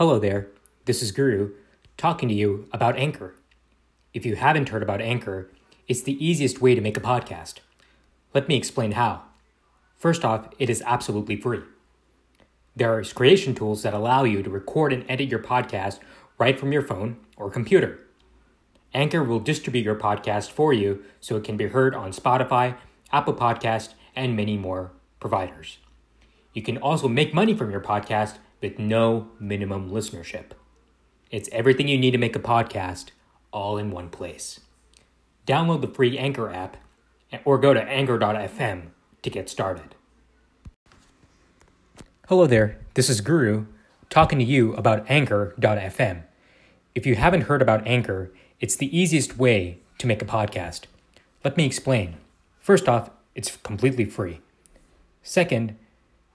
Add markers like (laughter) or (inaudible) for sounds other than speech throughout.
Hello there, this is Guru talking to you about Anchor. If you haven't heard about Anchor, it's the easiest way to make a podcast. Let me explain how. First off, it is absolutely free. There are creation tools that allow you to record and edit your podcast right from your phone or computer. Anchor will distribute your podcast for you so it can be heard on Spotify, Apple Podcast, and many more providers. You can also make money from your podcast with no minimum listenership. It's everything you need to make a podcast all in one place. Download the free Anchor app or go to anchor.fm to get started. Hello there, this is Guru talking to you about Anchor.fm. If you haven't heard about Anchor, it's the easiest way to make a podcast. Let me explain. First off, it's completely free. Second,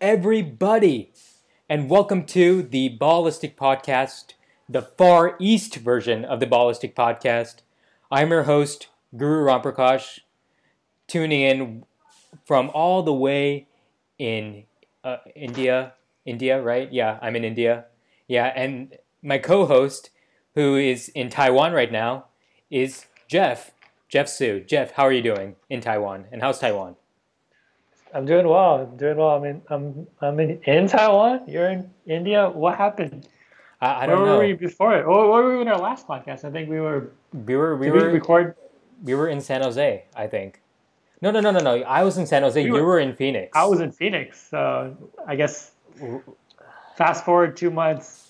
everybody, and welcome to the Ballistic Podcast, the Far East version of the Ballistic Podcast. I'm your host, Guru Ramprakash, tuning in from all the way in uh, India. India, right? Yeah, I'm in India. Yeah, and my co host, who is in Taiwan right now, is Jeff. Jeff Su. Jeff, how are you doing in Taiwan? And how's Taiwan? I'm doing well. I'm doing well. I'm in. I'm. I'm in, in Taiwan. You're in India. What happened? I, I don't where know. were we before it? Oh, where were we in our last podcast? I think we were. We were we were we record? we were in San Jose, I think. No, no, no, no, no. I was in San Jose. We you were- in Phoenix. I was in Phoenix. So I guess fast forward two months.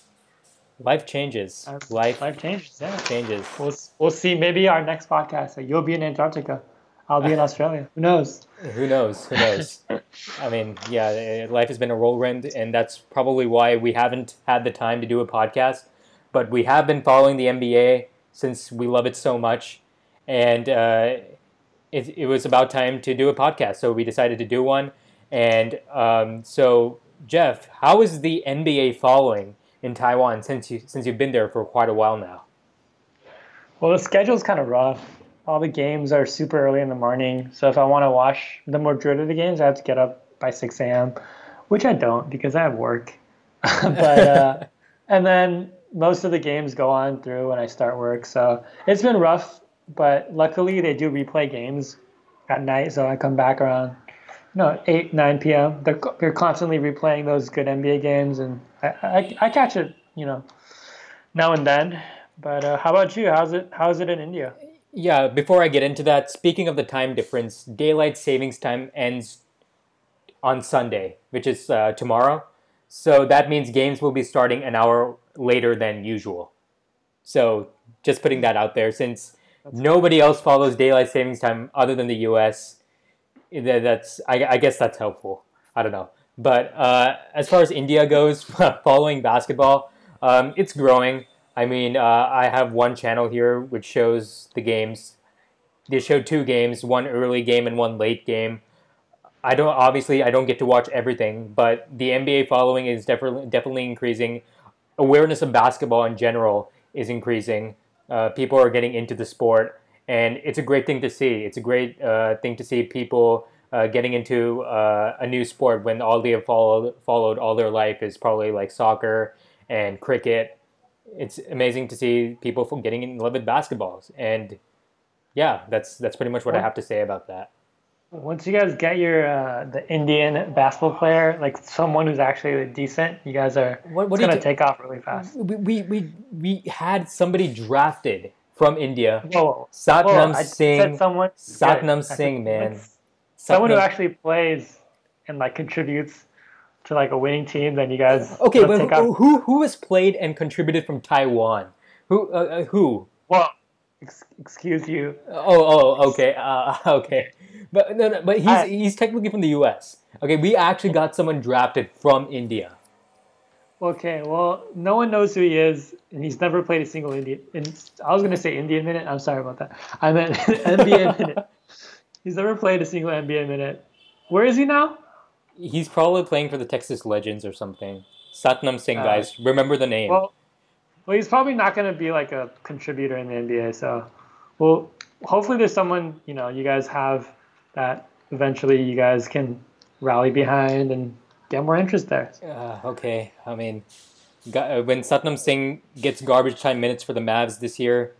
Life changes. uh, Life, Life changes. Yeah. changes. We'll we'll see. Maybe our next podcast. You'll be in Antarctica. I'll be in Australia. Who knows? (laughs) Who knows? Who knows? (laughs) I mean, yeah, eh, life has been a whirlwind, and that's probably why we haven't had the time to do a podcast. But we have been following the NBA since we love it so much, and uh, it, it was about time to do a podcast. So we decided to do one. And um, so, Jeff, how is the NBA following in Taiwan since you since you've been there for quite a while now? Well, the schedule's kind of rough. All the games are super early in the morning. So if I want to watch the majority of the games, I have to get up by 6 a.m., which I don't because I have work. (laughs) but uh, (laughs) and then most of the games go on through when I start work. So it's been rough, but luckily they do replay games at night. So I come back around you know 8 9 p.m. They're, they're constantly replaying those good NBA games, and I, I, I catch it you know now and then. But uh, how about you? How's it? How's it in India? Yeah, before I get into that, speaking of the time difference, daylight savings time ends on Sunday, which is uh, tomorrow. So that means games will be starting an hour later than usual. So just putting that out there, since nobody else follows daylight savings time other than the U.S., that's I, I guess that's helpful. I don't know, but uh, as far as India goes, (laughs) following basketball, um, it's growing. I mean, uh, I have one channel here which shows the games. They show two games, one early game and one late game. I don't obviously I don't get to watch everything, but the NBA following is definitely definitely increasing. Awareness of basketball in general is increasing. Uh, people are getting into the sport, and it's a great thing to see. It's a great uh, thing to see people uh, getting into uh, a new sport when all they have followed followed all their life is probably like soccer and cricket it's amazing to see people from getting in love with basketballs. And yeah that's that's pretty much what i have to say about that. Once you guys get your uh, the Indian basketball player, like someone who's actually decent, you guys are What- what it's you gonna take off really fast. we we we, had somebody drafted from india. Whoa, satnam whoa, singh. someone Satnam Singh, man. someone- Someone who actually plays and like contributes to like a winning team, then you guys okay but who, off. who who has played and contributed from taiwan who uh, uh, who Well, ex- excuse you. Oh, oh, okay, uh, (laughs) okay. But no, no, but he's I- he's technically from the U.S. Okay, we actually got someone drafted from India. Okay, well, no one knows who he is, and he's never played a single Indian. And I was going to say Indian minute. I'm sorry about that. I meant (laughs) NBA minute. (laughs) He's never played a single NBA minute. Where is he now? He's probably playing for the Texas Legends or something. Satnam Singh, uh, guys, remember the name. Well, well, he's probably not going to be like a contributor in the NBA. So, well, hopefully there's someone you know you guys have that eventually you guys can rally behind and get more interest there. Uh, okay, I mean, uh, when Satnam Singh gets garbage time minutes for the Mavs this year,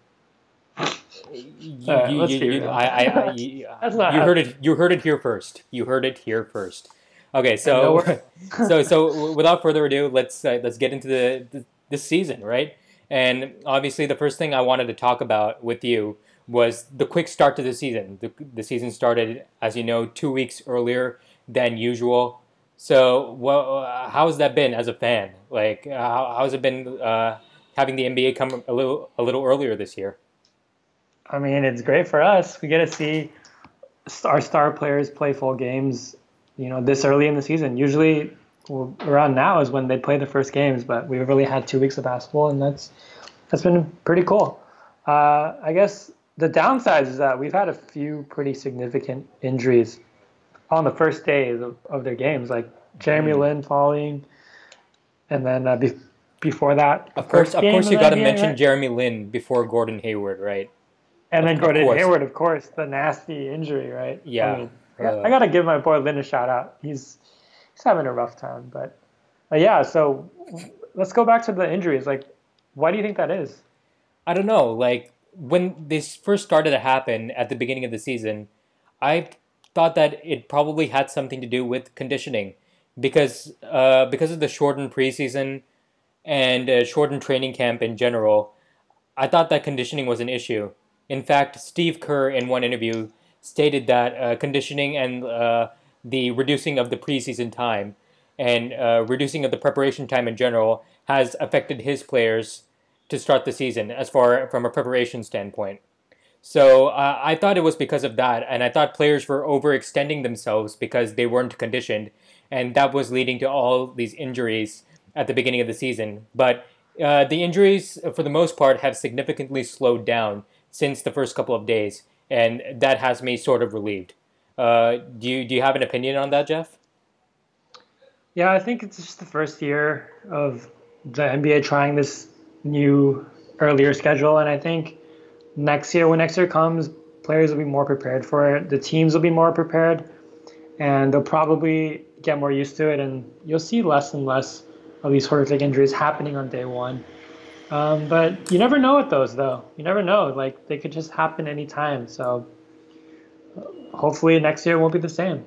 you, you, you, you I, I, I, (laughs) you, you heard it. You heard it here first. You heard it here first. Okay, (laughs) so so so without further ado, let's uh, let's get into the, the this season, right? And obviously, the first thing I wanted to talk about with you was the quick start to the season. The, the season started, as you know, two weeks earlier than usual. So, well, uh, how has that been as a fan? Like, uh, how, how's it been uh, having the NBA come a little a little earlier this year? I mean, it's great for us. We get to see our star players play full games. You know, this early in the season. Usually, well, around now is when they play the first games, but we've really had two weeks of basketball, and that's that's been pretty cool. Uh, I guess the downside is that we've had a few pretty significant injuries on the first days of, of their games, like Jeremy mm. Lin falling, and then uh, be, before that, of course, of course, you got to mention right? Jeremy Lin before Gordon Hayward, right? And of, then Gordon Hayward, of course, the nasty injury, right? Yeah. I, mean, uh, I got to give my boy Lin a shout out. He's he's having a rough time, but, but yeah. So let's go back to the injuries. Like, why do you think that is? I don't know. Like when this first started to happen at the beginning of the season, I thought that it probably had something to do with conditioning because uh, because of the shortened preseason and uh, shortened training camp in general. I thought that conditioning was an issue. In fact, Steve Kerr in one interview stated that uh, conditioning and uh, the reducing of the preseason time and uh, reducing of the preparation time in general has affected his players to start the season as far from a preparation standpoint. So uh, I thought it was because of that, and I thought players were overextending themselves because they weren't conditioned, and that was leading to all these injuries at the beginning of the season. But uh, the injuries, for the most part, have significantly slowed down since the first couple of days, and that has me sort of relieved. Uh, do you do you have an opinion on that, Jeff? Yeah, I think it's just the first year of the NBA trying this new earlier schedule, and I think next year, when next year comes, players will be more prepared for it. The teams will be more prepared, and they'll probably get more used to it. And you'll see less and less of these horrific injuries happening on day one. Um, but you never know with those, though. You never know. Like they could just happen anytime. So hopefully next year won't be the same.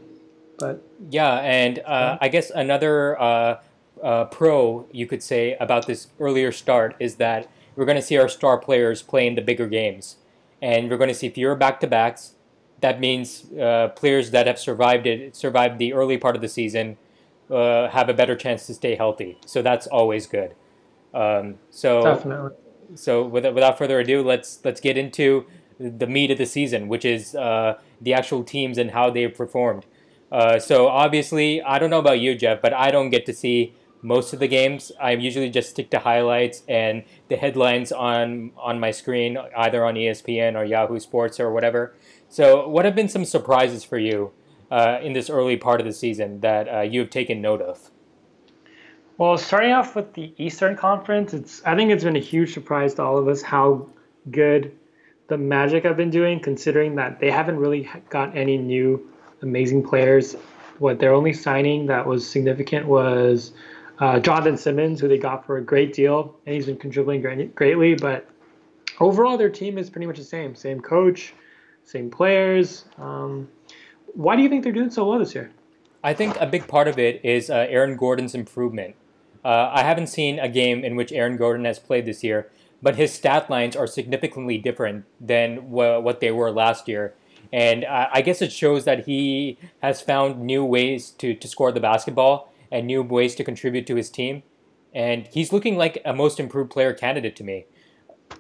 But yeah, and uh, I guess another uh, uh, pro you could say about this earlier start is that we're going to see our star players playing the bigger games. And we're going to see fewer back to backs. That means uh, players that have survived it, survived the early part of the season, uh, have a better chance to stay healthy. So that's always good. Um, so definitely. So without, without further ado, let's let's get into the meat of the season, which is uh, the actual teams and how they've performed. Uh, so obviously, I don't know about you, Jeff, but I don't get to see most of the games. I usually just stick to highlights and the headlines on on my screen, either on ESPN or Yahoo Sports or whatever. So, what have been some surprises for you uh, in this early part of the season that uh, you have taken note of? Well, starting off with the Eastern Conference, it's I think it's been a huge surprise to all of us how good the Magic have been doing, considering that they haven't really got any new amazing players. What their only signing that was significant was uh, Jonathan Simmons, who they got for a great deal, and he's been contributing greatly. But overall, their team is pretty much the same. Same coach, same players. Um, why do you think they're doing so well this year? I think a big part of it is uh, Aaron Gordon's improvement. Uh, I haven't seen a game in which Aaron Gordon has played this year, but his stat lines are significantly different than wh- what they were last year. And I guess it shows that he has found new ways to, to score the basketball and new ways to contribute to his team. And he's looking like a most improved player candidate to me,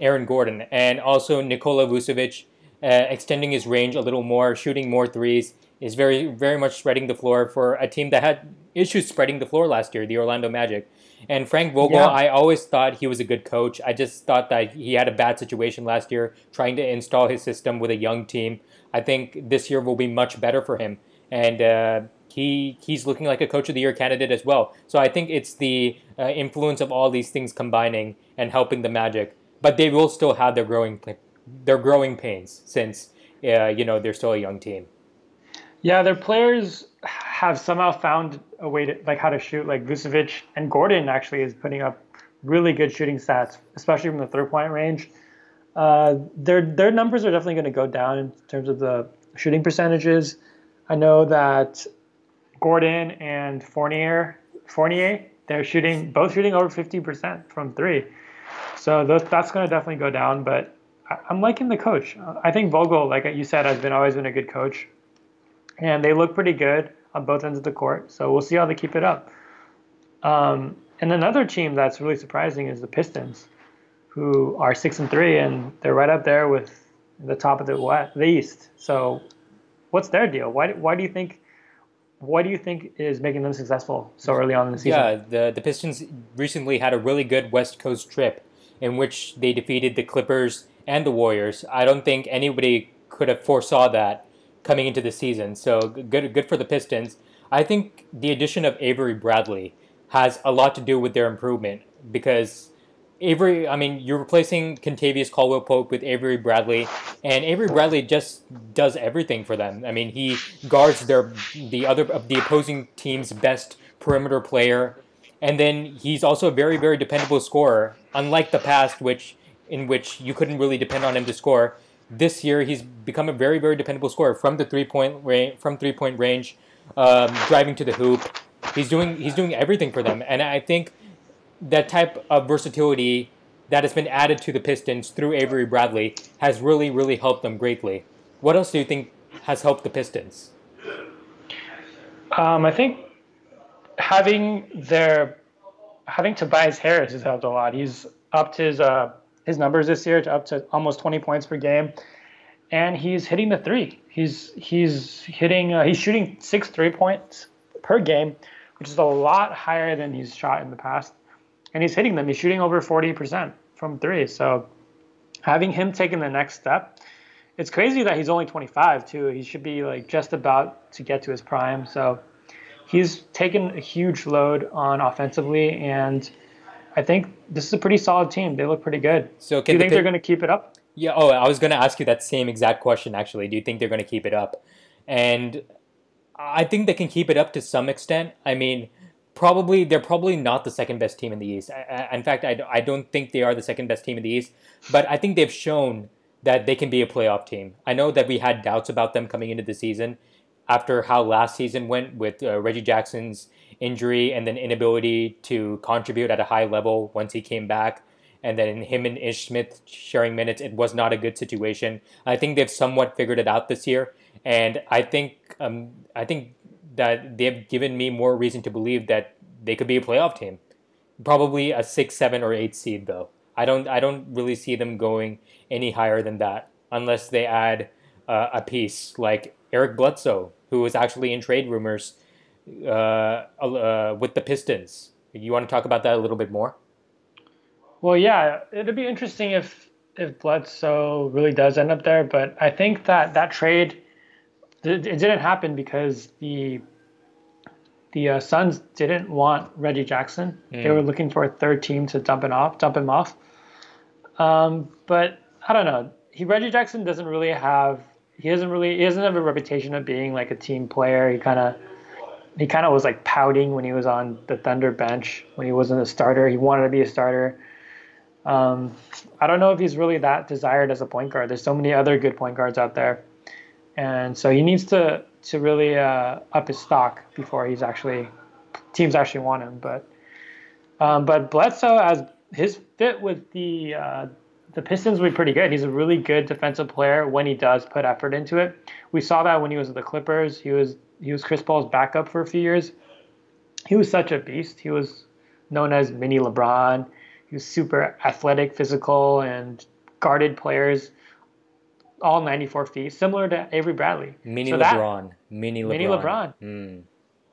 Aaron Gordon. And also Nikola Vucevic uh, extending his range a little more, shooting more threes. Is very very much spreading the floor for a team that had issues spreading the floor last year, the Orlando Magic. And Frank Vogel, yeah. I always thought he was a good coach. I just thought that he had a bad situation last year trying to install his system with a young team. I think this year will be much better for him, and uh, he he's looking like a coach of the year candidate as well. So I think it's the uh, influence of all these things combining and helping the Magic. But they will still have their growing their growing pains since uh, you know they're still a young team. Yeah, their players have somehow found a way to like how to shoot. Like Vucevic and Gordon actually is putting up really good shooting stats, especially from the three point range. Uh, their their numbers are definitely going to go down in terms of the shooting percentages. I know that Gordon and Fournier Fournier they're shooting both shooting over 50% from three. So those, that's going to definitely go down. But I, I'm liking the coach. I think Vogel, like you said, has been always been a good coach and they look pretty good on both ends of the court. So we'll see how they keep it up. Um, and another team that's really surprising is the Pistons, who are six and three, and they're right up there with the top of the West, the East. So, what's their deal? Why, why do you think? What do you think is making them successful so early on in the season? Yeah, the the Pistons recently had a really good West Coast trip in which they defeated the Clippers and the Warriors. I don't think anybody could have foresaw that coming into the season. So good, good for the Pistons. I think the addition of Avery Bradley has a lot to do with their improvement because Avery, I mean, you're replacing Kentavious Caldwell Pope with Avery Bradley, and Avery Bradley just does everything for them. I mean, he guards their the other the opposing team's best perimeter player, and then he's also a very very dependable scorer. Unlike the past, which in which you couldn't really depend on him to score, this year he's become a very very dependable scorer from the three point range, from three point range, um, driving to the hoop. He's doing he's doing everything for them, and I think that type of versatility that has been added to the Pistons through Avery Bradley has really really helped them greatly. What else do you think has helped the Pistons? Um, I think having their having Tobias Harris has helped a lot. He's upped his uh, his numbers this year to up to almost 20 points per game, and he's hitting the three. He's he's hitting uh, he's shooting six three points per game, which is a lot higher than he's shot in the past, and he's hitting them. He's shooting over 40% from three. So having him taking the next step, it's crazy that he's only 25 too. He should be like just about to get to his prime. So he's taken a huge load on offensively and I think this is a pretty solid team. They look pretty good. So do you think the, they're going to keep it up? Yeah. Oh, I was going to ask you that same exact question. Actually, do you think they're going to keep it up? And I think they can keep it up to some extent. I mean, probably they're probably not the second best team in the East. I, I, in fact, I, I don't think they are the second best team in the East. But I think they've shown that they can be a playoff team. I know that we had doubts about them coming into the season after how last season went with uh, Reggie Jackson's injury and then inability to contribute at a high level once he came back. And then him and Ish Smith sharing minutes, it was not a good situation. I think they've somewhat figured it out this year, and I think um, I think that they've given me more reason to believe that they could be a playoff team. Probably a six, seven, or eight seed though. I don't I don't really see them going any higher than that unless they add uh, a piece like Eric Bledsoe, who was actually in trade rumors uh, uh, with the Pistons. You want to talk about that a little bit more? Well, yeah, it'd be interesting if if Bledsoe really does end up there, but I think that that trade it didn't happen because the the uh, Suns didn't want Reggie Jackson. Mm. They were looking for a third team to dump him off, dump him off. Um, but I don't know. He Reggie Jackson doesn't really have. He doesn't really. He doesn't have a reputation of being like a team player. He kind of he kind of was like pouting when he was on the Thunder bench when he wasn't a starter. He wanted to be a starter. Um, I don't know if he's really that desired as a point guard. There's so many other good point guards out there, and so he needs to to really uh, up his stock before he's actually teams actually want him. But um, but Bledsoe as his fit with the uh, the Pistons would be pretty good. He's a really good defensive player when he does put effort into it. We saw that when he was with the Clippers. He was he was Chris Paul's backup for a few years. He was such a beast. He was known as mini LeBron. He was super athletic, physical, and guarded players all 94 feet, similar to Avery Bradley. Mini So that- LeBron. Mini LeBron. Mini LeBron. Mm.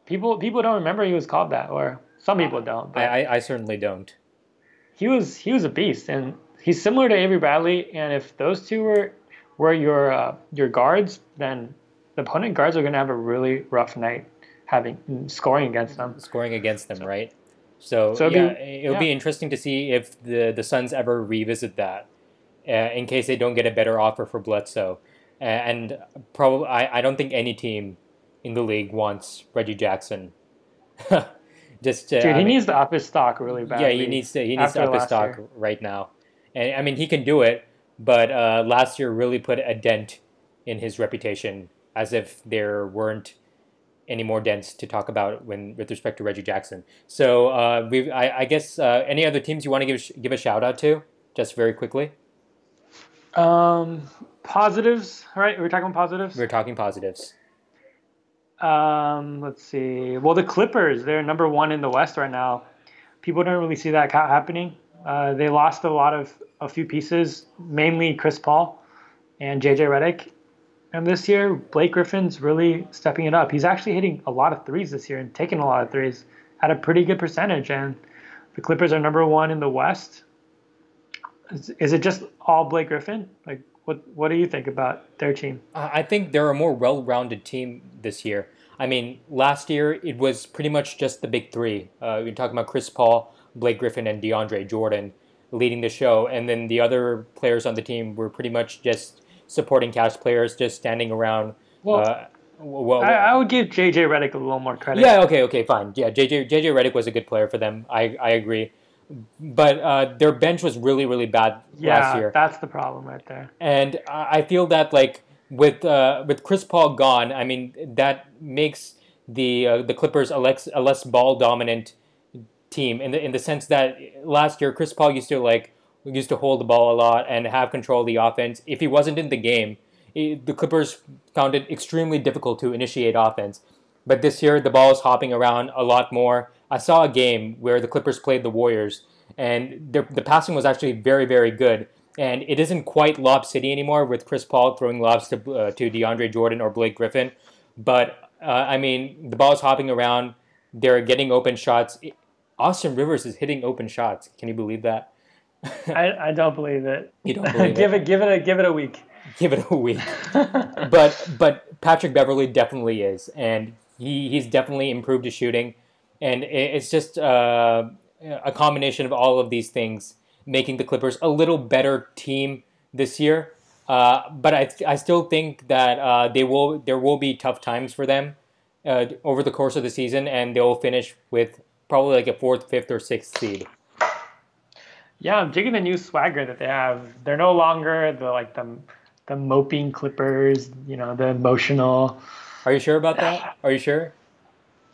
People people don't remember he was called that, or some people don't. But I, I, I certainly don't. he was he was a beast, and he's similar to Avery Bradley. And if those two were were your uh, your guards, then the opponent guards are going to have a really rough night having scoring against them. Scoring against them, right? So, So it'd yeah, be- it'll be interesting to see if the, the Suns ever revisit that uh, in case they don't get a better offer for Bledsoe. Uh, and probably, I, I don't think any team in the league wants Reggie Jackson. (laughs) Just uh, Dude, I he mean- needs to up his stock really bad. Yeah, he needs to he needs to up his stock year. right now, and I mean he can do it, but uh, last year really put a dent in his reputation, as if there weren't any more dents to talk about when with respect to Reggie Jackson. So uh, we, I, I guess, uh, any other teams you want to give give a shout out to, just very quickly. Um, positives, right? We're talking positives. We're talking positives. Um, let's see. Well, the Clippers, they're number one in the West right now. People don't really see that happening. Uh, they lost a lot of a few pieces, mainly Chris Paul and JJ Redick. And this year, Blake Griffin's really stepping it up. He's actually hitting a lot of threes this year and taking a lot of threes at a pretty good percentage. And the Clippers are number one in the West. Is, is it just all Blake Griffin? Like, what what do you think about their team? I I think they're a more well-rounded team this year. I mean, last year it was pretty much just the big three. Uh, you're talking about Chris Paul, Blake Griffin, and DeAndre Jordan leading the show, and then the other players on the team were pretty much just supporting cast players, just standing around. Well, uh, well, I, I would give JJ Redick a little more credit. yeah, okay, okay, fine. Yeah, JJ JJ Redick was a good player for them. I I agree, but uh, their bench was really really bad Yeah, last year. that's the problem right there. and I I feel that like with uh, with Chris Paul gone, I mean that makes the uh, the Clippers a less, a less ball dominant team in the in the sense that last year Chris Paul used to like used to hold the ball a lot and have control of the offense. If he wasn't in the game, it, the Clippers found it extremely difficult to initiate offense. But this year the ball is hopping around a lot more. I saw a game where the Clippers played the Warriors and the, the passing was actually very very good and it isn't quite Lob City anymore with Chris Paul throwing lobs to uh, to DeAndre Jordan or Blake Griffin. But uh, I mean, the ball is hopping around. They're getting open shots. Austin Rivers is hitting open shots. Can you believe that? I, I don't believe it. (laughs) You don't believe give it? give it a give it a week. Give it a week. (laughs) but but Patrick Beverley definitely is, and he, he's definitely improved his shooting, and it, it's just uh, a combination of all of these things making the Clippers a little better team this year. Uh, but I, I still think that uh, they will there will be tough times for them uh, over the course of the season, and they will finish with probably like a fourth, fifth, or sixth seed. Yeah, I'm digging the new swagger that they have. They're no longer the like the the moping Clippers. You know, the emotional. Are you sure about that? (sighs) Are you sure?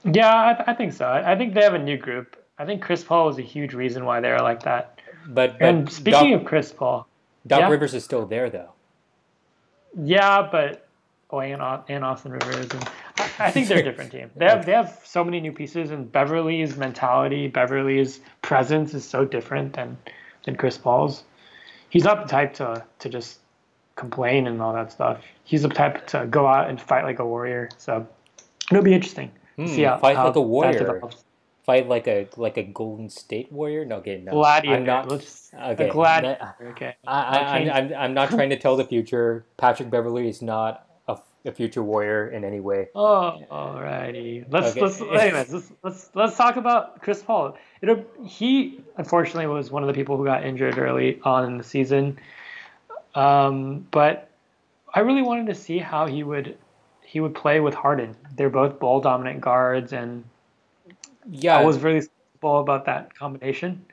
Yeah, I, th- I think so. I, I think they have a new group. I think Chris Paul was a huge reason why they are like that. But, but And speaking Doc, of Chris Paul, Doc yeah. Rivers is still there though. Yeah, but oh, and, and Austin Rivers, and I, I think they're a different team. They have they have so many new pieces, and Beverley's mentality, Beverley's presence is so different than than Chris Paul's. He's not the type to to just complain and all that stuff. He's the type to go out and fight like a warrior. So it'll be interesting. see Hmm, how, fight how like a warrior. Fight like a like a Golden State Warrior? No, okay, no. Gladiator. I'm not. Let's, Okay, a gladiator. that- Okay. I, I, I'm, I'm, I'm not trying to tell the future. Patrick Beverley is not a, future warrior in any way. Oh, alrighty. Let's Okay. let's anyways, let's let's let's talk about Chris Paul. It he unfortunately was one of the people who got injured early on in the season. Um, but I really wanted to see how he would he would play with Harden. They're both ball dominant guards, and Yeah, I was really skeptical about that combination.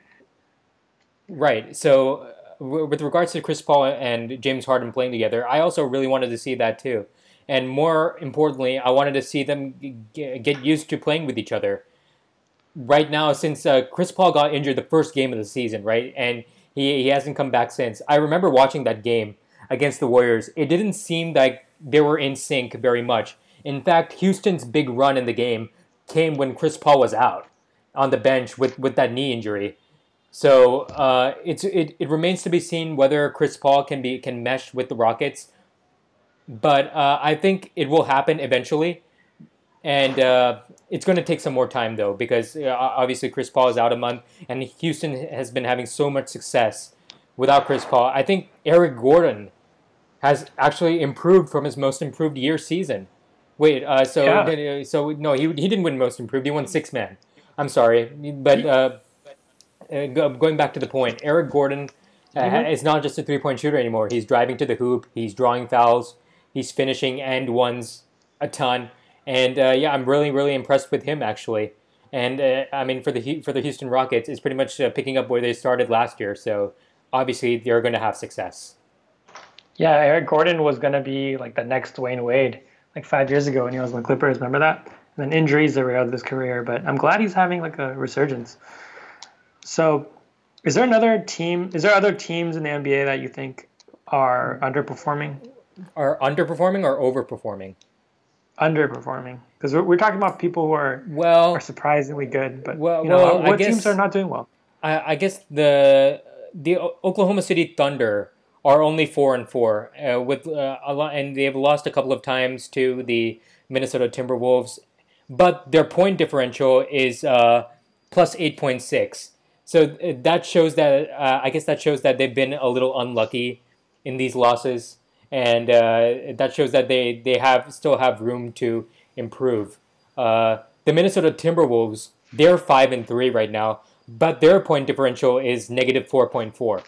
Right. So, with regards to Chris Paul and James Harden playing together, I also really wanted to see that too. And more importantly, I wanted to see them g- get used to playing with each other. Right now, since uh, Chris Paul got injured the first game of the season, right, and he, he hasn't come back since. I remember watching that game against the Warriors. It didn't seem like they were in sync very much. In fact, Houston's big run in the game came when Chris Paul was out on the bench with, with that knee injury. So uh, it's it, it remains to be seen whether Chris Paul can be can mesh with the Rockets but uh, I think it will happen eventually, and uh, it's going to take some more time though because uh, obviously Chris Paul is out a month, and Houston has been having so much success without Chris Paul. I think Eric Gordon has actually improved from his most improved year season. Wait, uh, so Yeah. so no, he he didn't win most improved. He won six man. I'm sorry, but uh, uh, going back to the point, Eric Gordon uh, Mhm. is not just a three point shooter anymore. He's driving to the hoop. He's drawing fouls. He's finishing and ones a ton. And uh, yeah, I'm really really impressed with him actually. And uh, I mean for the for the Houston Rockets, it's pretty much uh, picking up where they started last year. So obviously they're going to have success. Yeah, Eric Gordon was going to be like the next Dwyane Wade, like five years ago when he was with the Clippers. Remember that? And then injuries derailed his career, but I'm glad he's having like a resurgence. So, is there another team? Is there other teams in the NBA that you think are underperforming? Are underperforming or overperforming? Underperforming, because we're, we're talking about people who are Well, are surprisingly good, but Well- you know well, I what guess- teams are not doing well? I, I guess the the Oklahoma City Thunder are only four and four uh, with uh, a lot, and they've lost a couple of times to the Minnesota Timberwolves, but their point differential is uh, plus eight point six. So uh, that shows that uh, I guess that shows that they've been a little unlucky in these losses, and uh, that shows that they they have still have room to improve. Uh, the Minnesota Timberwolves they're five and three right now, but their point differential is negative four point four.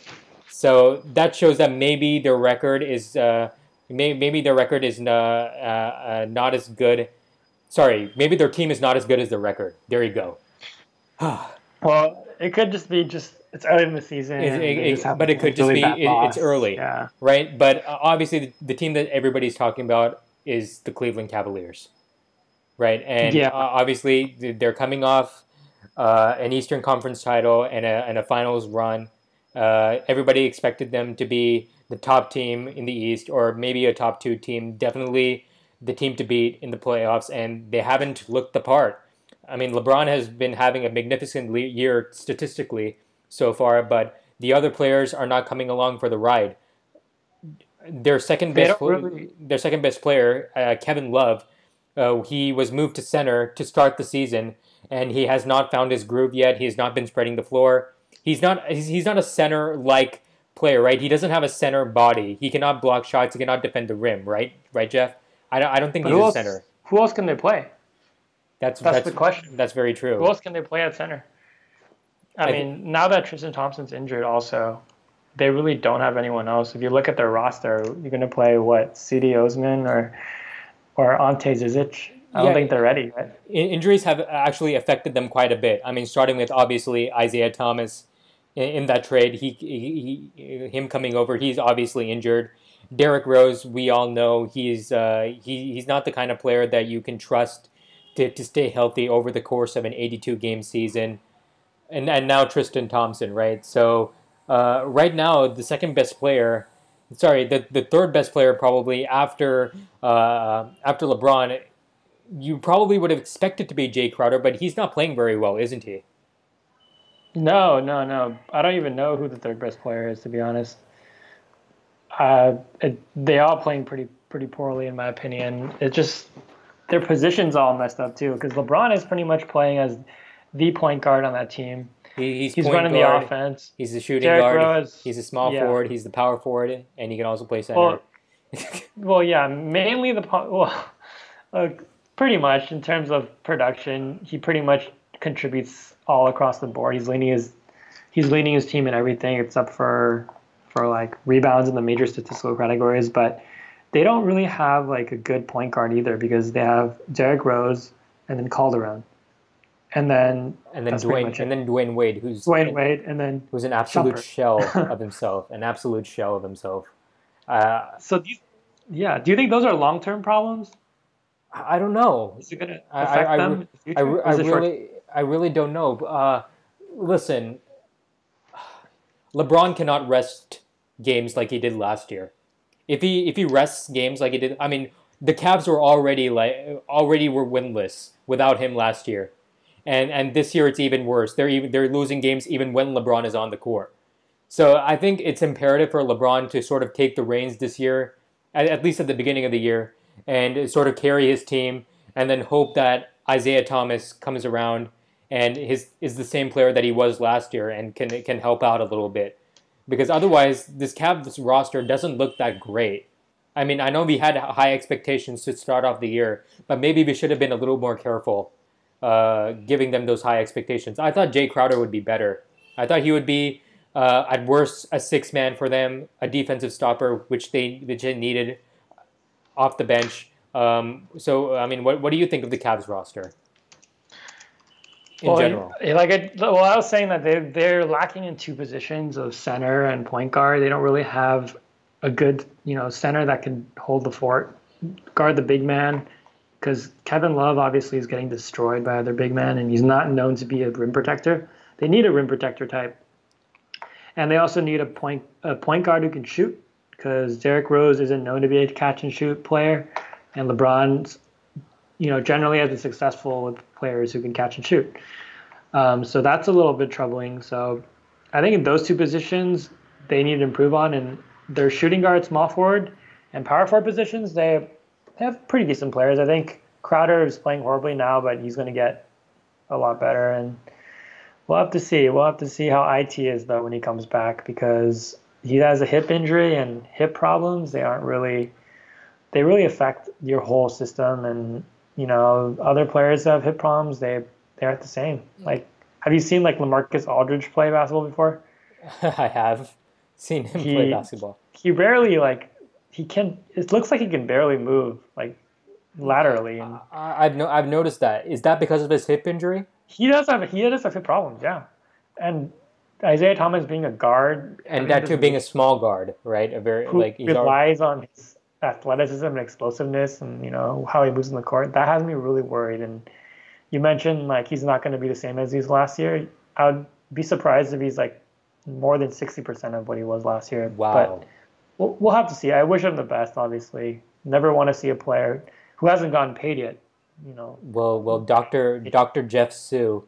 So that shows that maybe their record is uh, may, maybe their record is uh, uh, uh, not as good. Sorry, maybe their team is not as good as the record. There you go. (sighs) Well, it could just be just it's early in the season, It- it- it- but it could just be- it- it's early. Yeah. right? But uh, obviously, the, the team that everybody's talking about is the Cleveland Cavaliers, right? And Yeah. uh, obviously, they're coming off uh, an Eastern Conference title and a, and a finals run. Uh, everybody expected them to be the top team in the East, or maybe a top two team. Definitely the team to beat in the playoffs, and they haven't looked the part. I mean, LeBron has been having a magnificent year statistically so far, but the other players are not coming along for the ride. Their second best, really- their second best player, uh, Kevin Love, uh, he was moved to center to start the season, and he has not found his groove yet. He has not been spreading the floor. He's not. He's, he's not a center like player, right? He doesn't have a center body. He cannot block shots. He cannot defend the rim, right? Right, Jeff. I don't. I don't think But he's who a else, center. who else can they play? That's That's that's the question. That's very true. Who else can they play at center? I, I mean, now that Tristan Thompson's injured, also, they really don't have anyone else. If you look at their roster, you're going to play what Cedi Osman or or Ante Zizic. I don't Yeah. think they're ready yet. Injuries have actually affected them quite a bit. I mean, starting with obviously Isaiah Thomas in, in that trade, he, he, he him coming over, he's obviously injured. Derrick Rose, we all know he's uh, he, he's not the kind of player that you can trust to, to stay healthy over the course of an 82 game season. And and now Tristan Thompson, right? So uh, right now the second best player, sorry, the, the third best player probably after uh, after LeBron you probably would have expected to be Jae Crowder, but he's not playing very well, isn't he? No, no, no. I don't even know who the third best player is, to be honest. Uh, it, they all playing pretty pretty poorly, in my opinion. It just their positions all messed up too, because LeBron is pretty much playing as the point guard on that team. He, he's He's running guard, the offense. He's the shooting Derrick guard. Rose, he's a small yeah. forward. He's the power forward, and he can also play center. Well, (laughs) Well, yeah, mainly the well, (laughs) uh, pretty much in terms of production, he pretty much contributes all across the board. He's leading his he's leading his team in everything except for for like rebounds in the major statistical categories, but they don't really have like a good point guard either because they have Derrick Rose and then Calderon. And then and then Dwyane, and then Dwyane Wade, who's Dwyane Wade and then who's an absolute Shumpert. shell of (laughs) himself, an absolute shell of himself. Uh, so these yeah, do you think those are long-term problems? I I don't know. Is it going to affect I- I them re- in the future? I, I short- really, I really don't know. Uh, listen, LeBron cannot rest games like he did last year. If he if he rests games like he did, I mean, the Cavs were already like already were winless without him last year, and and this year it's even worse. They're even they're losing games even when LeBron is on the court. So I think it's imperative for LeBron to sort of take the reins this year at, at least at the beginning of the year, and sort of carry his team, and then hope that Isaiah Thomas comes around and his is the same player that he was last year and can can help out a little bit. Because otherwise, this Cavs roster doesn't look that great. I mean, I know we had high expectations to start off the year, but maybe we should have been a little more careful uh, giving them those high expectations. I thought Jae Crowder would be better. I thought he would be uh, at worst a six man for them, a defensive stopper, which they which they needed off the bench. Um, so, I mean, what what do you think of the Cavs roster? In well, general, like I, well, I was saying that they they're lacking in two positions of center and point guard. They don't really have a good you know center that can hold the fort, guard the big man. Because Kevin Love obviously is getting destroyed by other big men, and he's not known to be a rim protector. They need a rim protector type, and they also need a point a point guard who can shoot. Because Derrick Rose isn't known to be a catch and shoot player, and LeBron's you know generally has been successful with players who can catch and shoot. Um, so that's a little bit troubling. So I think in those two positions they need to improve on, and their shooting guard, small forward, and power forward positions, they have pretty decent players. I think Crowder is playing horribly now, but he's going to get a lot better. And we'll have to see. We'll have to see how it is though when he comes back because he has a hip injury and hip problems. They aren't really. They really affect your whole system, and you know other players that have hip problems. They they aren't the same. Mm. Like, have you seen like Lamarcus Aldridge play basketball before? (laughs) I have seen him he, play basketball. He rarely like he can. It looks like he can barely move like laterally. And I, I've no, I've noticed that. Is that because of his hip injury? He does have he does have hip problems. Yeah, and Isaiah Thomas being a guard and that too being a small guard, right? A very like he relies on his athleticism and explosiveness, and you know how he moves in the court. That has me really worried. And you mentioned like he's not going to be the same as he was last year. I would be surprised if he's like more than 60% of what he was last year. Wow. But we'll, we'll have to see. I wish him the best, obviously. Never want to see a player who hasn't gotten paid yet, you know. Well, well, Dr. Dr. Jeff Su,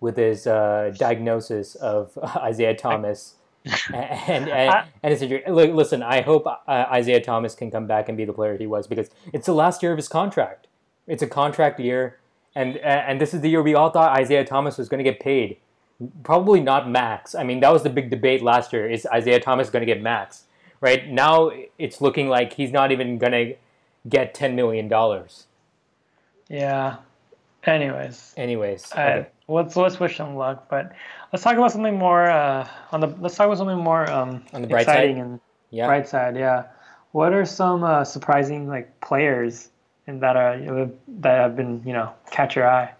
with his uh, diagnosis of Isaiah Thomas. (laughs) and and, and, injury. Listen, I hope uh, Isaiah Thomas can come back and be the player he was because it's the last year of his contract. It's a contract year, and and this is the year we all thought Isaiah Thomas was going to get paid probably not max. I mean, that was the big debate last year. Is Isaiah Thomas going to get max? Right now, it's looking like he's not even going to get ten million dollars. Yeah. Anyways. Anyways. Okay. let's let's wish him luck, but let's talk about something more uh, on the. Let's talk about something more um, on the bright exciting side. and yeah. bright side. Yeah. What are some uh, surprising like players in that are that have been you know catch your eye?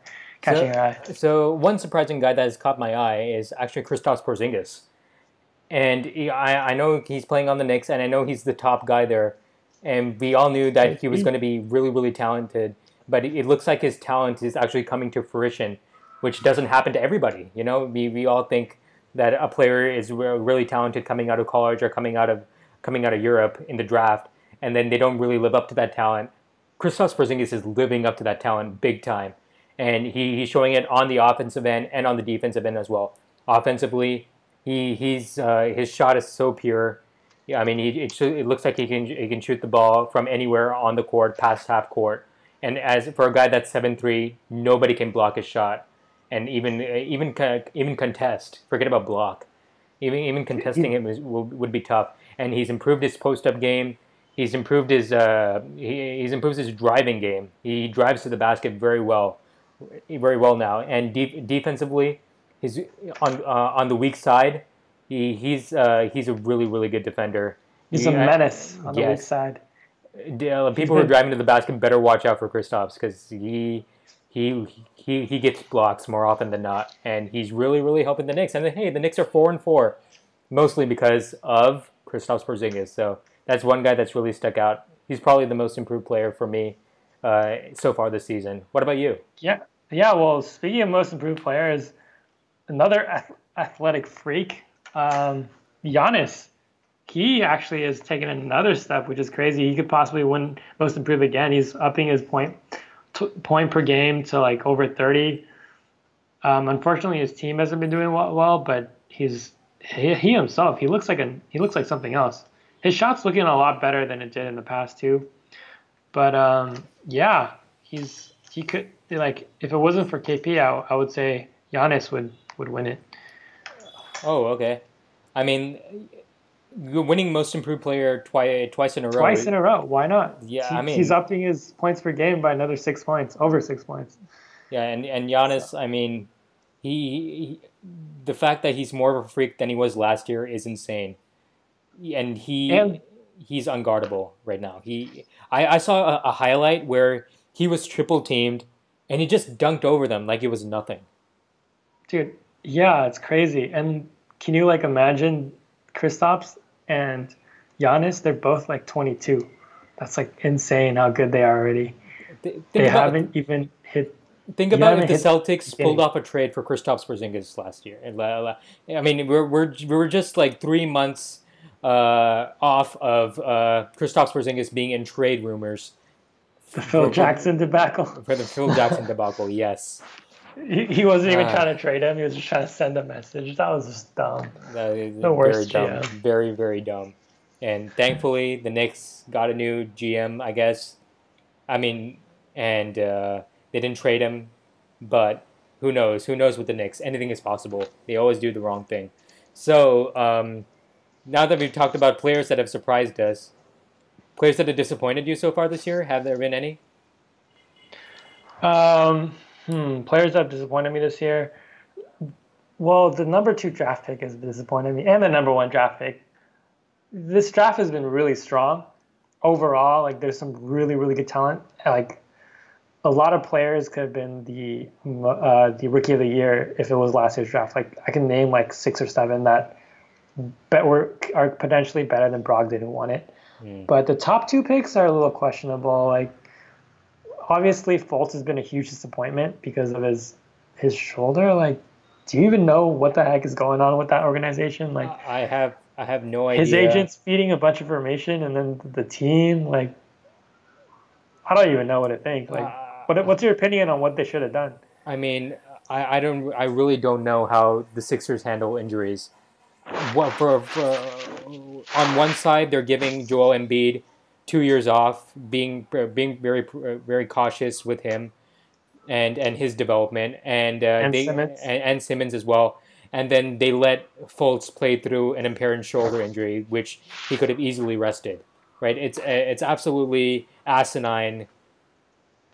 catching so, your eye? So one surprising guy that has caught my eye is actually Kristaps Porzingis, and he, I I know he's playing on the Knicks, and I know he's the top guy there, and we all knew that he was mm-hmm. going to be really really talented, but it looks like his talent is actually coming to fruition, which doesn't happen to everybody. You know, we we all think that a player is really talented coming out of college or coming out of coming out of Europe in the draft, and then they don't really live up to that talent. Kristaps Porzingis is living up to that talent big time and he, he's showing it on the offensive end and on the defensive end as well. Offensively, he he's uh, his shot is so pure. Yeah, I mean, he, it, it looks like he can he can shoot the ball from anywhere on the court, past half court. And as for a guy that's seven three, nobody can block his shot, and even even even contest. Forget about block. Even even contesting him would be tough. And he's improved his post up game. He's improved his uh, he, he's improved his driving game. He drives to the basket very well very well now. And de- defensively, he's on uh, on the weak side. He he's uh, he's a really really good defender. He's he, a menace on yes. the weak side. Uh, people who are driving to the basket better watch out for Kristaps because he he he he gets blocks more often than not, and he's really really helping the Knicks. And then, hey, the Knicks are four and four, mostly because of Kristaps Porzingis. So that's one guy that's really stuck out. He's probably the most improved player for me uh, so far this season. What about you? Yeah, yeah. Well, speaking of most improved players, another athletic freak, um, Giannis. He actually has taken another step, which is crazy. He could possibly win most improved again. He's upping his point t- point per game to like over thirty. Um, unfortunately, his team hasn't been doing well, but he's he, he himself. He looks like a he looks like something else. his shot's looking a lot better than it did in the past too. But um, yeah, he's he could like if it wasn't for KP, I, I would say Giannis would would win it. Oh, okay. I mean, you're winning most improved player twice twice in a row. Twice in a row. Why not? Yeah, He- I mean- he's upping his points per game by another six points, over six points. Yeah, and and Giannis, I mean, he, he the fact that he's more of a freak than he was last year is insane, and he And- he's unguardable right now. He I, I saw a, a highlight where he was triple teamed, and he just dunked over them like it was nothing. Dude, yeah, it's crazy. And can you like imagine Kristaps and Giannis? They're both like 22. That's like insane how good they are already. Th- They haven't even hit. think about if the Celtics the pulled off a trade for Kristaps Porzingis last year. And la- la- I mean, we're we're we're just like three months uh, off of uh, Kristaps Porzingis being in trade rumors. The Phil For- Jackson debacle. For the Phil Jackson (laughs) debacle, yes. He, he wasn't even Ah. trying to trade him. He was just trying to send a message. That was just dumb. That is The worst very dumb. GM. Very, very dumb. And thankfully, the Knicks got a new GM, I guess. I mean, and uh, they didn't trade him, but who knows? Who knows with the Knicks? Anything is possible. They always do the wrong thing. So, um, now that we've talked about players that have surprised us, players that have disappointed you so far this year, have there been any? Um, hmm, players that have disappointed me this year. Well, the number two draft pick has disappointed me, and the number one draft pick. This draft has been really strong overall. Like, there's some really, really good talent. Like, a lot of players could have been the uh, the rookie of the year if it was last year's draft. Like, I can name like six or seven that bet were are potentially better than Brogdon who won it. Hmm. But the top two picks are a little questionable. Like, obviously Fultz has been a huge disappointment because of his his shoulder. Like, do you even know what the heck is going on with that organization? Like, I have I have no idea. his agent's feeding a bunch of information, and then the team. Like, I don't even know what to think. Like, Uh, what what's your opinion on what they should have done? I mean, I, I don't, I really don't know how the Sixers handle injuries. What for, for on one side, they're giving Joel Embiid two years off, being being very very cautious with him and and his development, and uh, And they Simmons. And, and Simmons as well. And then they let Fultz play through an impaired shoulder injury, which he could have easily rested. Right? It's it's absolutely asinine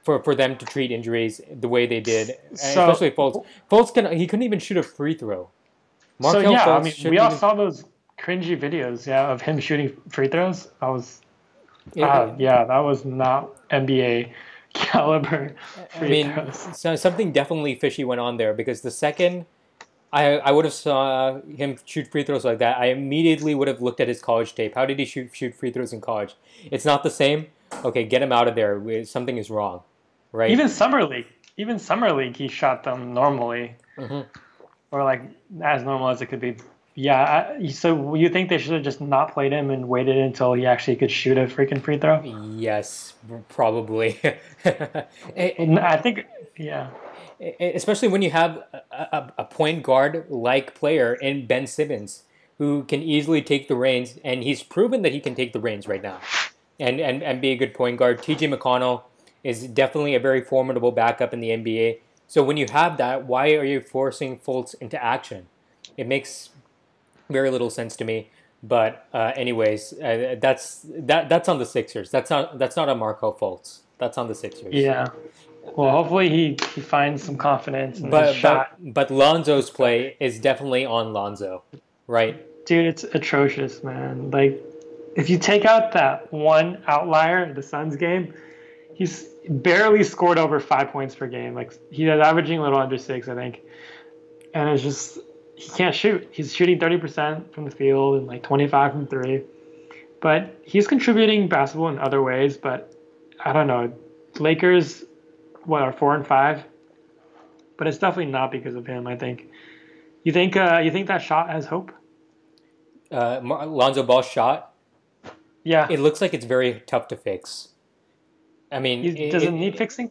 for, for them to treat injuries the way they did, So- especially Fultz. Fultz can he couldn't even shoot a free throw. so Markelle yeah, I mean, we all even- saw those cringy videos, yeah, of him shooting free throws. I was, Yeah, uh, yeah, that was not NBA (laughs) caliber I mean, throws. so something definitely fishy went on there because the second I I would have saw him shoot free throws like that, I immediately would have looked at his college tape. How did he shoot shoot free throws in college? It's not the same. Okay, get him out of there. Something is wrong, right? Even summer league, even summer league, he shot them normally, Mhm. or like as normal as it could be. Yeah, I, so you think they should have just not played him and waited until he actually could shoot a freaking free throw? Yes, probably. (laughs) I think, yeah, especially when you have a, a, a point guard like player in Ben Simmons who can easily take the reins, and he's proven that he can take the reins right now, and and, and be a good point guard. T.J. McConnell is definitely a very formidable backup in the NBA. So when you have that, why are you forcing Fultz into action? It makes very little sense to me. But uh, anyways, uh, that's that that's on the Sixers. That's not that's not on Markelle Fultz. That's on the Sixers. yeah. Well, hopefully he, he finds some confidence in But his shot. but but Lonzo's play is definitely on Lonzo, right? Dude, it's atrocious, man. Like, if you take out that one outlier, the Suns game, he's barely scored over five points per game. Like, he's averaging a little under six, I think. And it's just, he can't shoot. He's shooting 30% from the field and like 25 from three. But he's contributing basketball in other ways. But I don't know. Lakers, what, are four and five? But it's definitely not because of him, I think. You think, uh, you think that shot has hope? Uh, Lonzo Ball shot. Yeah. It looks like it's very tough to fix. I mean, it- does it it- need fixing?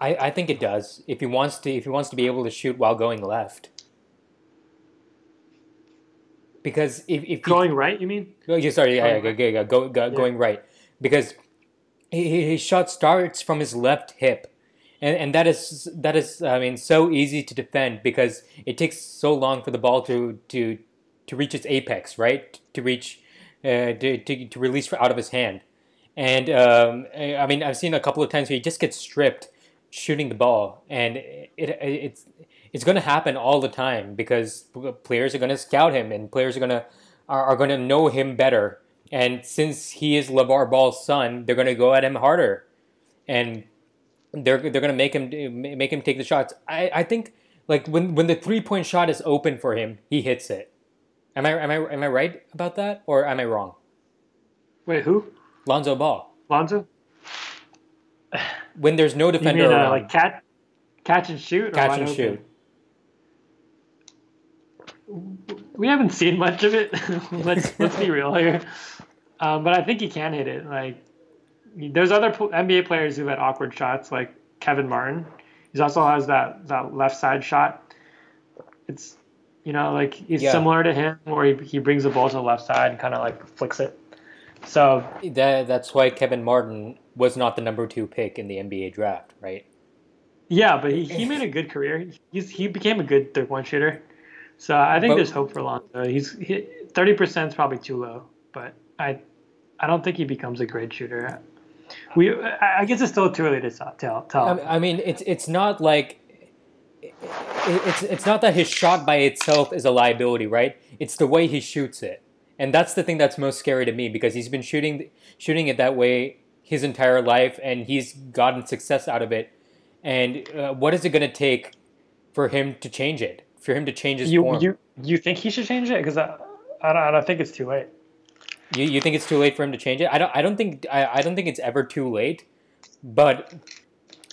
I, I think it does. If he wants to, if he wants to be able to shoot while going left, because if, if going right, you mean? Oh, yeah, sorry, yeah, Going yeah, yeah, go, go, Yeah. going right because his shot starts from his left hip, and and that is that is I mean so easy to defend because it takes so long for the ball to to to reach its apex, right? To reach uh, to, to to release out of his hand, and um, I mean I've seen a couple of times where he just gets stripped shooting the ball, and it, it it's it's going to happen all the time because players are going to scout him and players are going to are, are going to know him better. And since he is LeVar Ball's son, they're going to go at him harder, and they're they're going to make him make him take the shots. I, I think like when when the three point shot is open for him, he hits it. Am I am I am I right about that or am I wrong? Wait, who? Lonzo Ball. Lonzo? When there's no You defender mean uh, around, like catch, catch and shoot? catch and open? shoot. We haven't seen much of it. (laughs) let's let's be real here. Um, but I think he can hit it. Like there's other NBA players who've had awkward shots, like Kevin Martin. He also has that that left side shot. It's you know like he's Yeah. similar to him, where he, he brings the ball to the left side and kind of like flicks it. So That that's why Kevin Martin was not the number two pick in the NBA draft, right? yeah, but he, he made a good career. He's he became a good three point shooter. So I think But- there's hope for Lonzo. He's thirty percent is probably too low, but I I don't think he becomes a great shooter. We I guess it's still too early to tell. tell. I mean, it's it's not like it's it's not that his shot by itself is a liability, right? It's the way he shoots it, and that's the thing that's most scary to me because he's been shooting shooting it that way his entire life, and he's gotten success out of it. And uh, what is it going to take for him to change it? For him to change his you form? you you think he should change it? Because I, I don't I don't think it's too late. You, you think it's too late for him to change it? I don't. I don't think. I, I don't think it's ever too late. But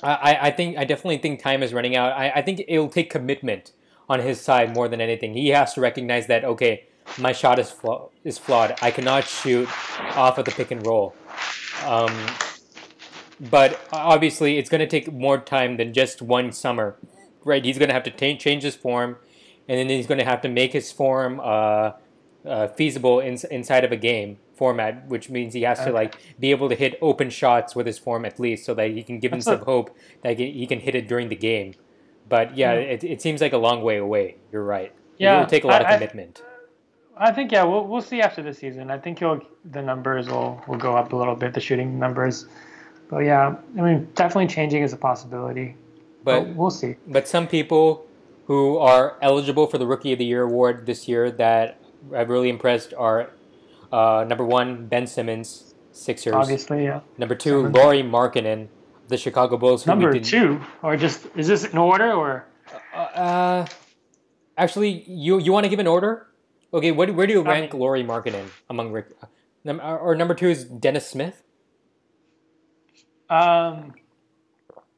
I, I- think. I definitely think time is running out. I, I think it'll take commitment on his side more than anything. He has to recognize that. Okay, my shot is flaw, is flawed. I cannot shoot off of the pick and roll. Um, but obviously, it's going to take more time than just one summer, right? He's going to have to ta- change his form, and then he's going to have to make his form uh, uh, feasible in, inside of a game format, which means he has to like be able to hit open shots with his form at least, so that he can give himself hope that he can hit it during the game. But yeah, Yeah. it, it seems like a long way away. You're right. Yeah, it will take a lot I- of I- commitment. I think yeah, we'll we'll see after this season. I think he'll the numbers will will go up a little bit, the shooting numbers. But yeah, I mean, definitely changing is a possibility. But, but we'll see. But some people who are eligible for the Rookie of the Year award this year that have really impressed are uh, number one, Ben Simmons, Sixers. Obviously, yeah. Number two, Simmons. Lauri Markkanen, the Chicago Bulls. who Number two, or just is this in order or? Uh, actually, you you want to give an order? Okay, what, where do you I rank Lauri Markkanen among Rick? Num- or number two is Dennis Smith Um,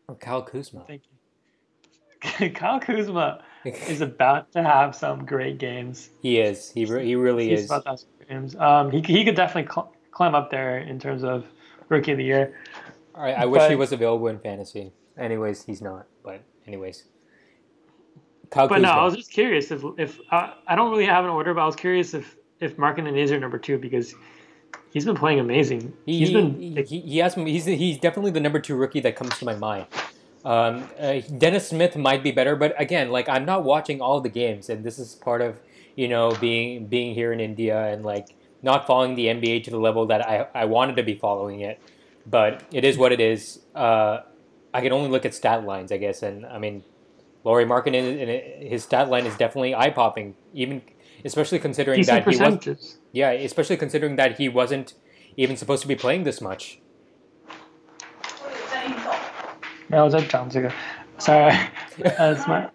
or Kyle Kuzma? thank you. (laughs) Kyle Kuzma (laughs) is about to have some great games. he is. He re- he really He's is. about to have some great games. Um, he he could definitely cl- climb up there in terms of rookie of the year. I, I wish he was available in fantasy. Anyways, he's not. But anyways, Kyle But no, I was just curious if if uh, I don't really have an order, but I was curious if if Markkanen is your number two because he's been playing amazing. He, He's he, been he, he, he has, he's, he's definitely the number two rookie that comes to my mind. Um, uh, Dennis Smith might be better, but again, like I'm not watching all the games, and this is part of you know being being here in India and like not following the NBA to the level that I, I wanted to be following it. But it is what it is. Uh, I can only look at stat lines, I guess, and I mean, Lauri Markkanen, and his stat line is definitely eye popping, even especially considering decent that he was yeah, especially considering that he wasn't even supposed to be playing this much. No, was that John's? Sorry, (laughs) that's my.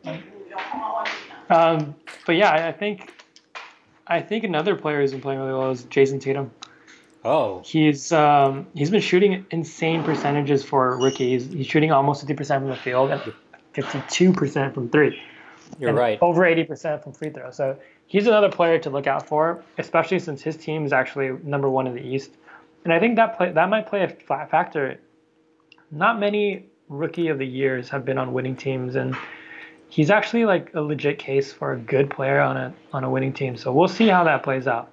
Um, but yeah, I- think I think another player who's been playing really well is Jayson Tatum. Oh, He's um, he's been shooting insane percentages for rookies. He's shooting almost fifty percent from the field and fifty-two percent from three. you're right. Over eighty percent from free throw. So he's another player to look out for, especially since his team is actually number one in the East. And I think that play that might play a fa- factor. Not many rookie of the years have been on winning teams, and he's actually like a legit case for a good player on a on a winning team. So we'll see how that plays out.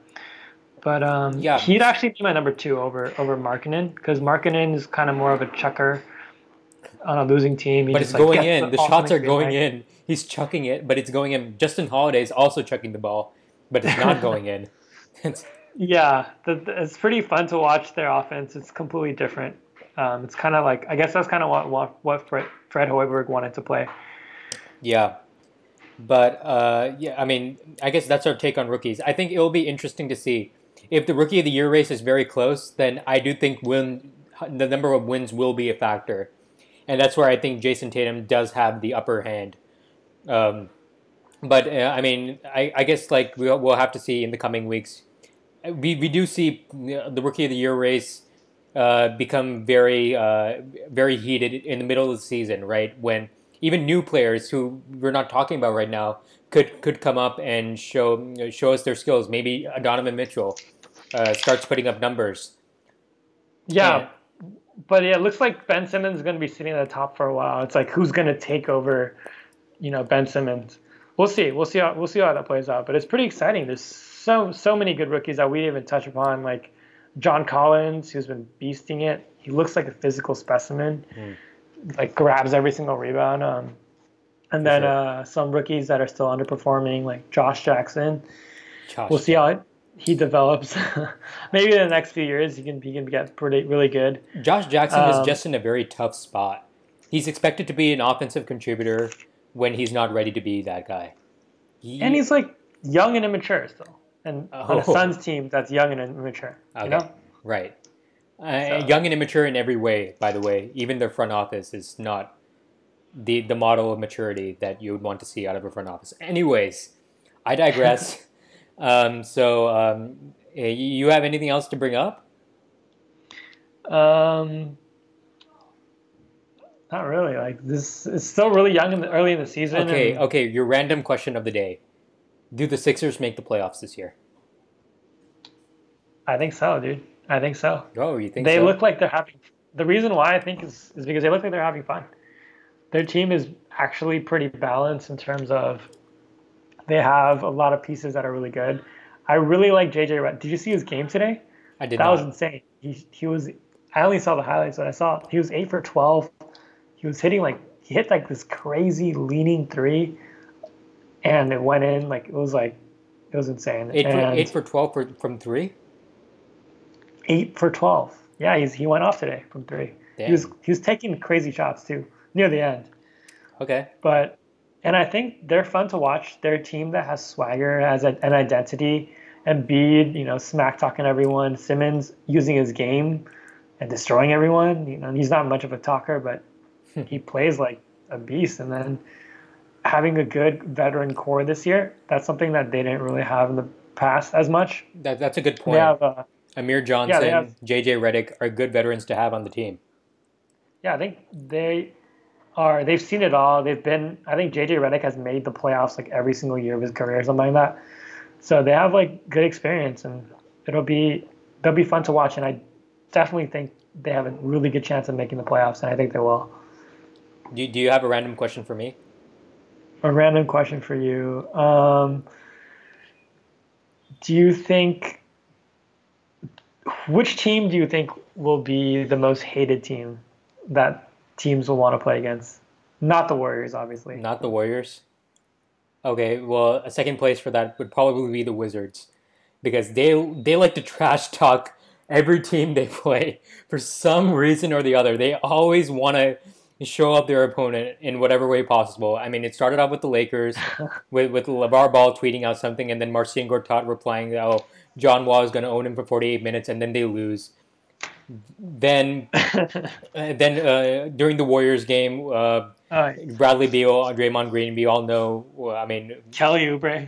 But um, Yeah. he'd actually be my number two over over Markkanen because Markkanen is kind of more of a chucker on a losing team. He But it's like, going in. The ball shots are going in. He's chucking it, but it's going in. Justin Holiday is also chucking the ball, but it's not (laughs) going in. (laughs) Yeah, the, the- it's pretty fun to watch their offense. It's completely different. Um, it's kind of like I guess that's kind of what what, what Fred, Fred Hoiberg wanted to play. yeah. But uh, yeah, I mean, I guess that's our take on rookies. I think it will be interesting to see if the rookie of the year race is very close. Then I do think win the number of wins will be a factor, and that's where I think Jayson Tatum does have the upper hand. Um, but uh, I mean, I, I guess like we'll, we'll have to see in the coming weeks. We we do see uh, the rookie of the year race uh, become very uh, very heated in the middle of the season, right? When even new players who we're not talking about right now could could come up and show show us their skills. Maybe Donovan Mitchell uh, starts putting up numbers. Yeah, but yeah, it looks like Ben Simmons is going to be sitting at the top for a while. It's like who's going to take over, you know, Ben Simmons. We'll see. We'll see how we'll see how that plays out. But it's pretty exciting. There's so so many good rookies that we didn't even touch upon, like John Collins, who's been beasting it. He looks like a physical specimen. Like grabs every single rebound. Um, and then uh, some rookies that are still underperforming, like Josh Jackson. Josh. We'll see how it, he develops. (laughs) Maybe in the next few years he can he can get pretty really good. Josh Jackson is Um, just in a very tough spot. He's expected to be an offensive contributor when he's not ready to be that guy. He- And he's like young and immature still. And on Oh. a Suns team that's young and immature. Okay. You know? Right. Uh, So- Young and immature in every way, by the way. Even their front office is not the the model of maturity that you would want to see out of a front office. Anyways, I digress. (laughs) um, so, um, eh, you have anything else to bring up? Um not really. Like this it's still really young in the early in the season. Okay, and okay. Your random question of the day: Do the Sixers make the playoffs this year? I think so, dude. I think so. Oh, you think they so? look like they're having the reason why I think is, is because they look like they're having fun. Their team is actually pretty balanced in terms of they have a lot of pieces that are really good. I really like JJ Redick. Did you see his game today? I did that not. was insane. He he was I only saw the highlights, but I saw he was eight for twelve. He was hitting like he hit like this crazy leaning three, and it went in like it was like it was insane. eight, for, and eight for twelve for, from three. eight for twelve. Yeah, he's he went off today from three. Damn. He was he was taking crazy shots too near the end. Okay. But and I think they're fun to watch. They're a team that has swagger, has a, an identity. Embiid, you know, smack talking everyone. Simmons using his game and destroying everyone. You know, he's not much of a talker, but hmm. he plays like a beast. And then having a good veteran core this year, that's something that they didn't really have in the past as much. That, that's a good point. They have, uh, Amir Johnson, have- JJ Redick are good veterans to have on the team. yeah, I think they are. They've seen it all. They've been. I think JJ Redick has made the playoffs like every single year of his career, or something like that. So they have like good experience, and it'll be they'll be fun to watch. And I definitely think they have a really good chance of making the playoffs, and I think they will. Do, do you have a random question for me? A random question for you: um, Do you think which team do you think will be the most hated team that teams will want to play against? Not the Warriors, obviously. Not the Warriors. Okay, well, a second place for that would probably be the Wizards, because they they like to trash talk every team they (laughs) play for some reason or the other. They always want to show up their opponent in whatever way possible. I mean, it started off with the Lakers, (laughs) with with LeVar Ball tweeting out something, and then Marcin Gortat replying, that "Oh, John Wall is going to own him for 48 minutes," and then they lose. Then, (laughs) uh, then uh, during the Warriors game, uh, Uh, Bradley Beal, Draymond Green, we all know. well, I mean, (laughs) Kelly Oubre.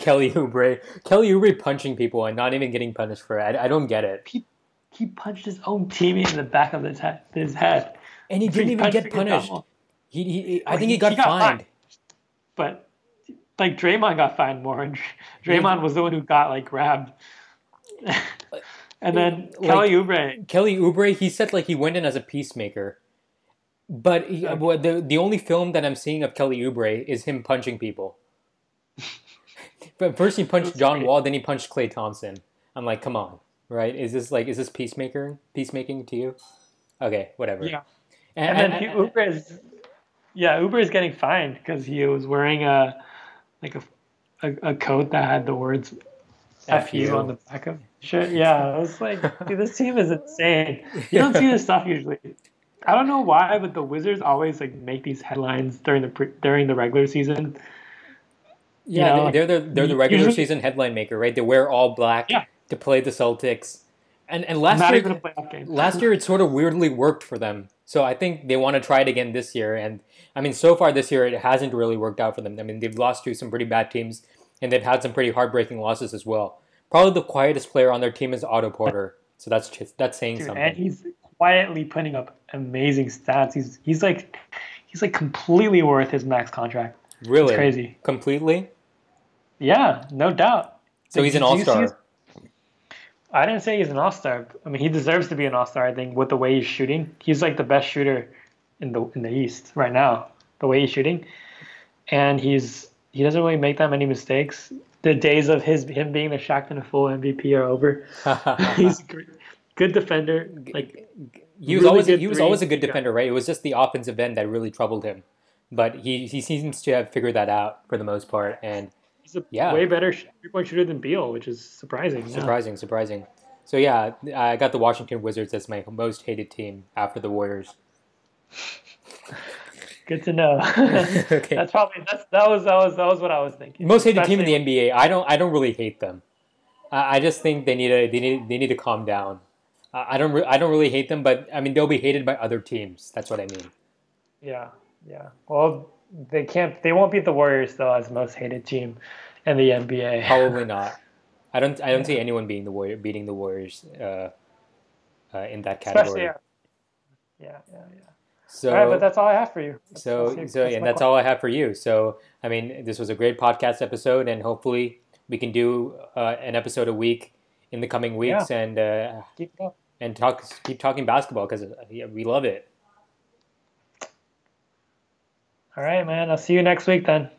Kelly Oubre, Kelly Oubre punching people and not even getting punished for it. I, I don't get it. he, he punched his own teammate in the back of his head. And he didn't even get punished. He, he, he- I Well, think he- got he got fined. fined. But like Draymond got fined more, and (laughs) Draymond was the one who got like grabbed. (laughs) and then Like- Kelly Oubre. Kelly Oubre, he said like he went in as a peacemaker, But he, the the only film that I'm seeing of Kelly Oubre is him punching people. (laughs) but first he punched John Wall, then he punched Klay Thompson. I'm like, come on, right? Is this like is this peacemaker peacemaking to you? Okay, whatever. Yeah. And, and then and, Oubre is, yeah, Oubre is getting fined because he was wearing a like a, a, a coat that had the words F you on the back of shit. Yeah, I was like, (laughs) dude, this team is insane. You don't see this stuff usually. I don't know why, but the Wizards always like make these headlines during the pre- during the regular season. Yeah, you know, they're the they're the regular usually, season headline maker, right? They wear all black yeah. to play the Celtics, and and last Not year last year it sort of weirdly worked for them. So I think they want to try it again this year. And I mean, so far this year it hasn't really worked out for them. I mean, they've lost to some pretty bad teams, and they've had some pretty heartbreaking losses as well. Probably the quietest player on their team is Otto Porter. So that's that's saying Dude, something. And he's quietly putting up amazing stats. He's he's like he's like completely worth his max contract. Really? It's crazy. Completely? Yeah, no doubt. So he's an all star. I didn't say he's an all star. I mean, he deserves to be an all star. I think with the way he's shooting, he's like the best shooter in the in the East right now. The way he's shooting, and he's he doesn't really make that many mistakes. The days of his him being the Shaqtin' a Fool MVP are over. (laughs) he's a great, good defender. Like he was really always he was always a good defender, right? It was just the offensive end that really troubled him. But he, he seems to have figured that out for the most part, and he's a yeah. way better three point shooter than Beal, which is surprising. Surprising, yeah. surprising. So yeah, I got the Washington Wizards as my most hated team after the Warriors. (laughs) Good to know. (laughs) okay. That's probably that's that was that was that was what I was thinking. Most hated Especially team in the NBA. I don't I don't really hate them. I, I just think they need to they need they need to calm down. I don't re- I don't really hate them, but I mean they'll be hated by other teams. That's what I mean. Yeah, yeah. Well, they can't. They won't beat the Warriors though as most hated team in the NBA. Probably not. (laughs) I don't. I don't see anyone beating the Warrior beating the Warriors uh, uh, in that category. yeah. yeah, yeah, yeah. So, all right, but that's all I have for you. That's, so, that's so, and that's all I have for you. So, I mean, this was a great podcast episode, and hopefully, we can do uh, an episode a week in the coming weeks, yeah. and uh, and talk keep talking basketball because we love it. All right, man. I'll see you next week then.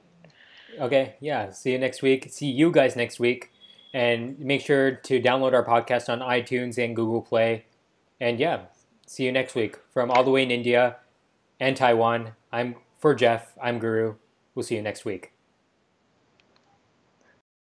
Okay, yeah. See you next week. See you guys next week. And make sure to download our podcast on iTunes and Google Play. And yeah, see you next week from all the way in India and Taiwan. I'm for Jeff. I'm Guru. We'll see you next week.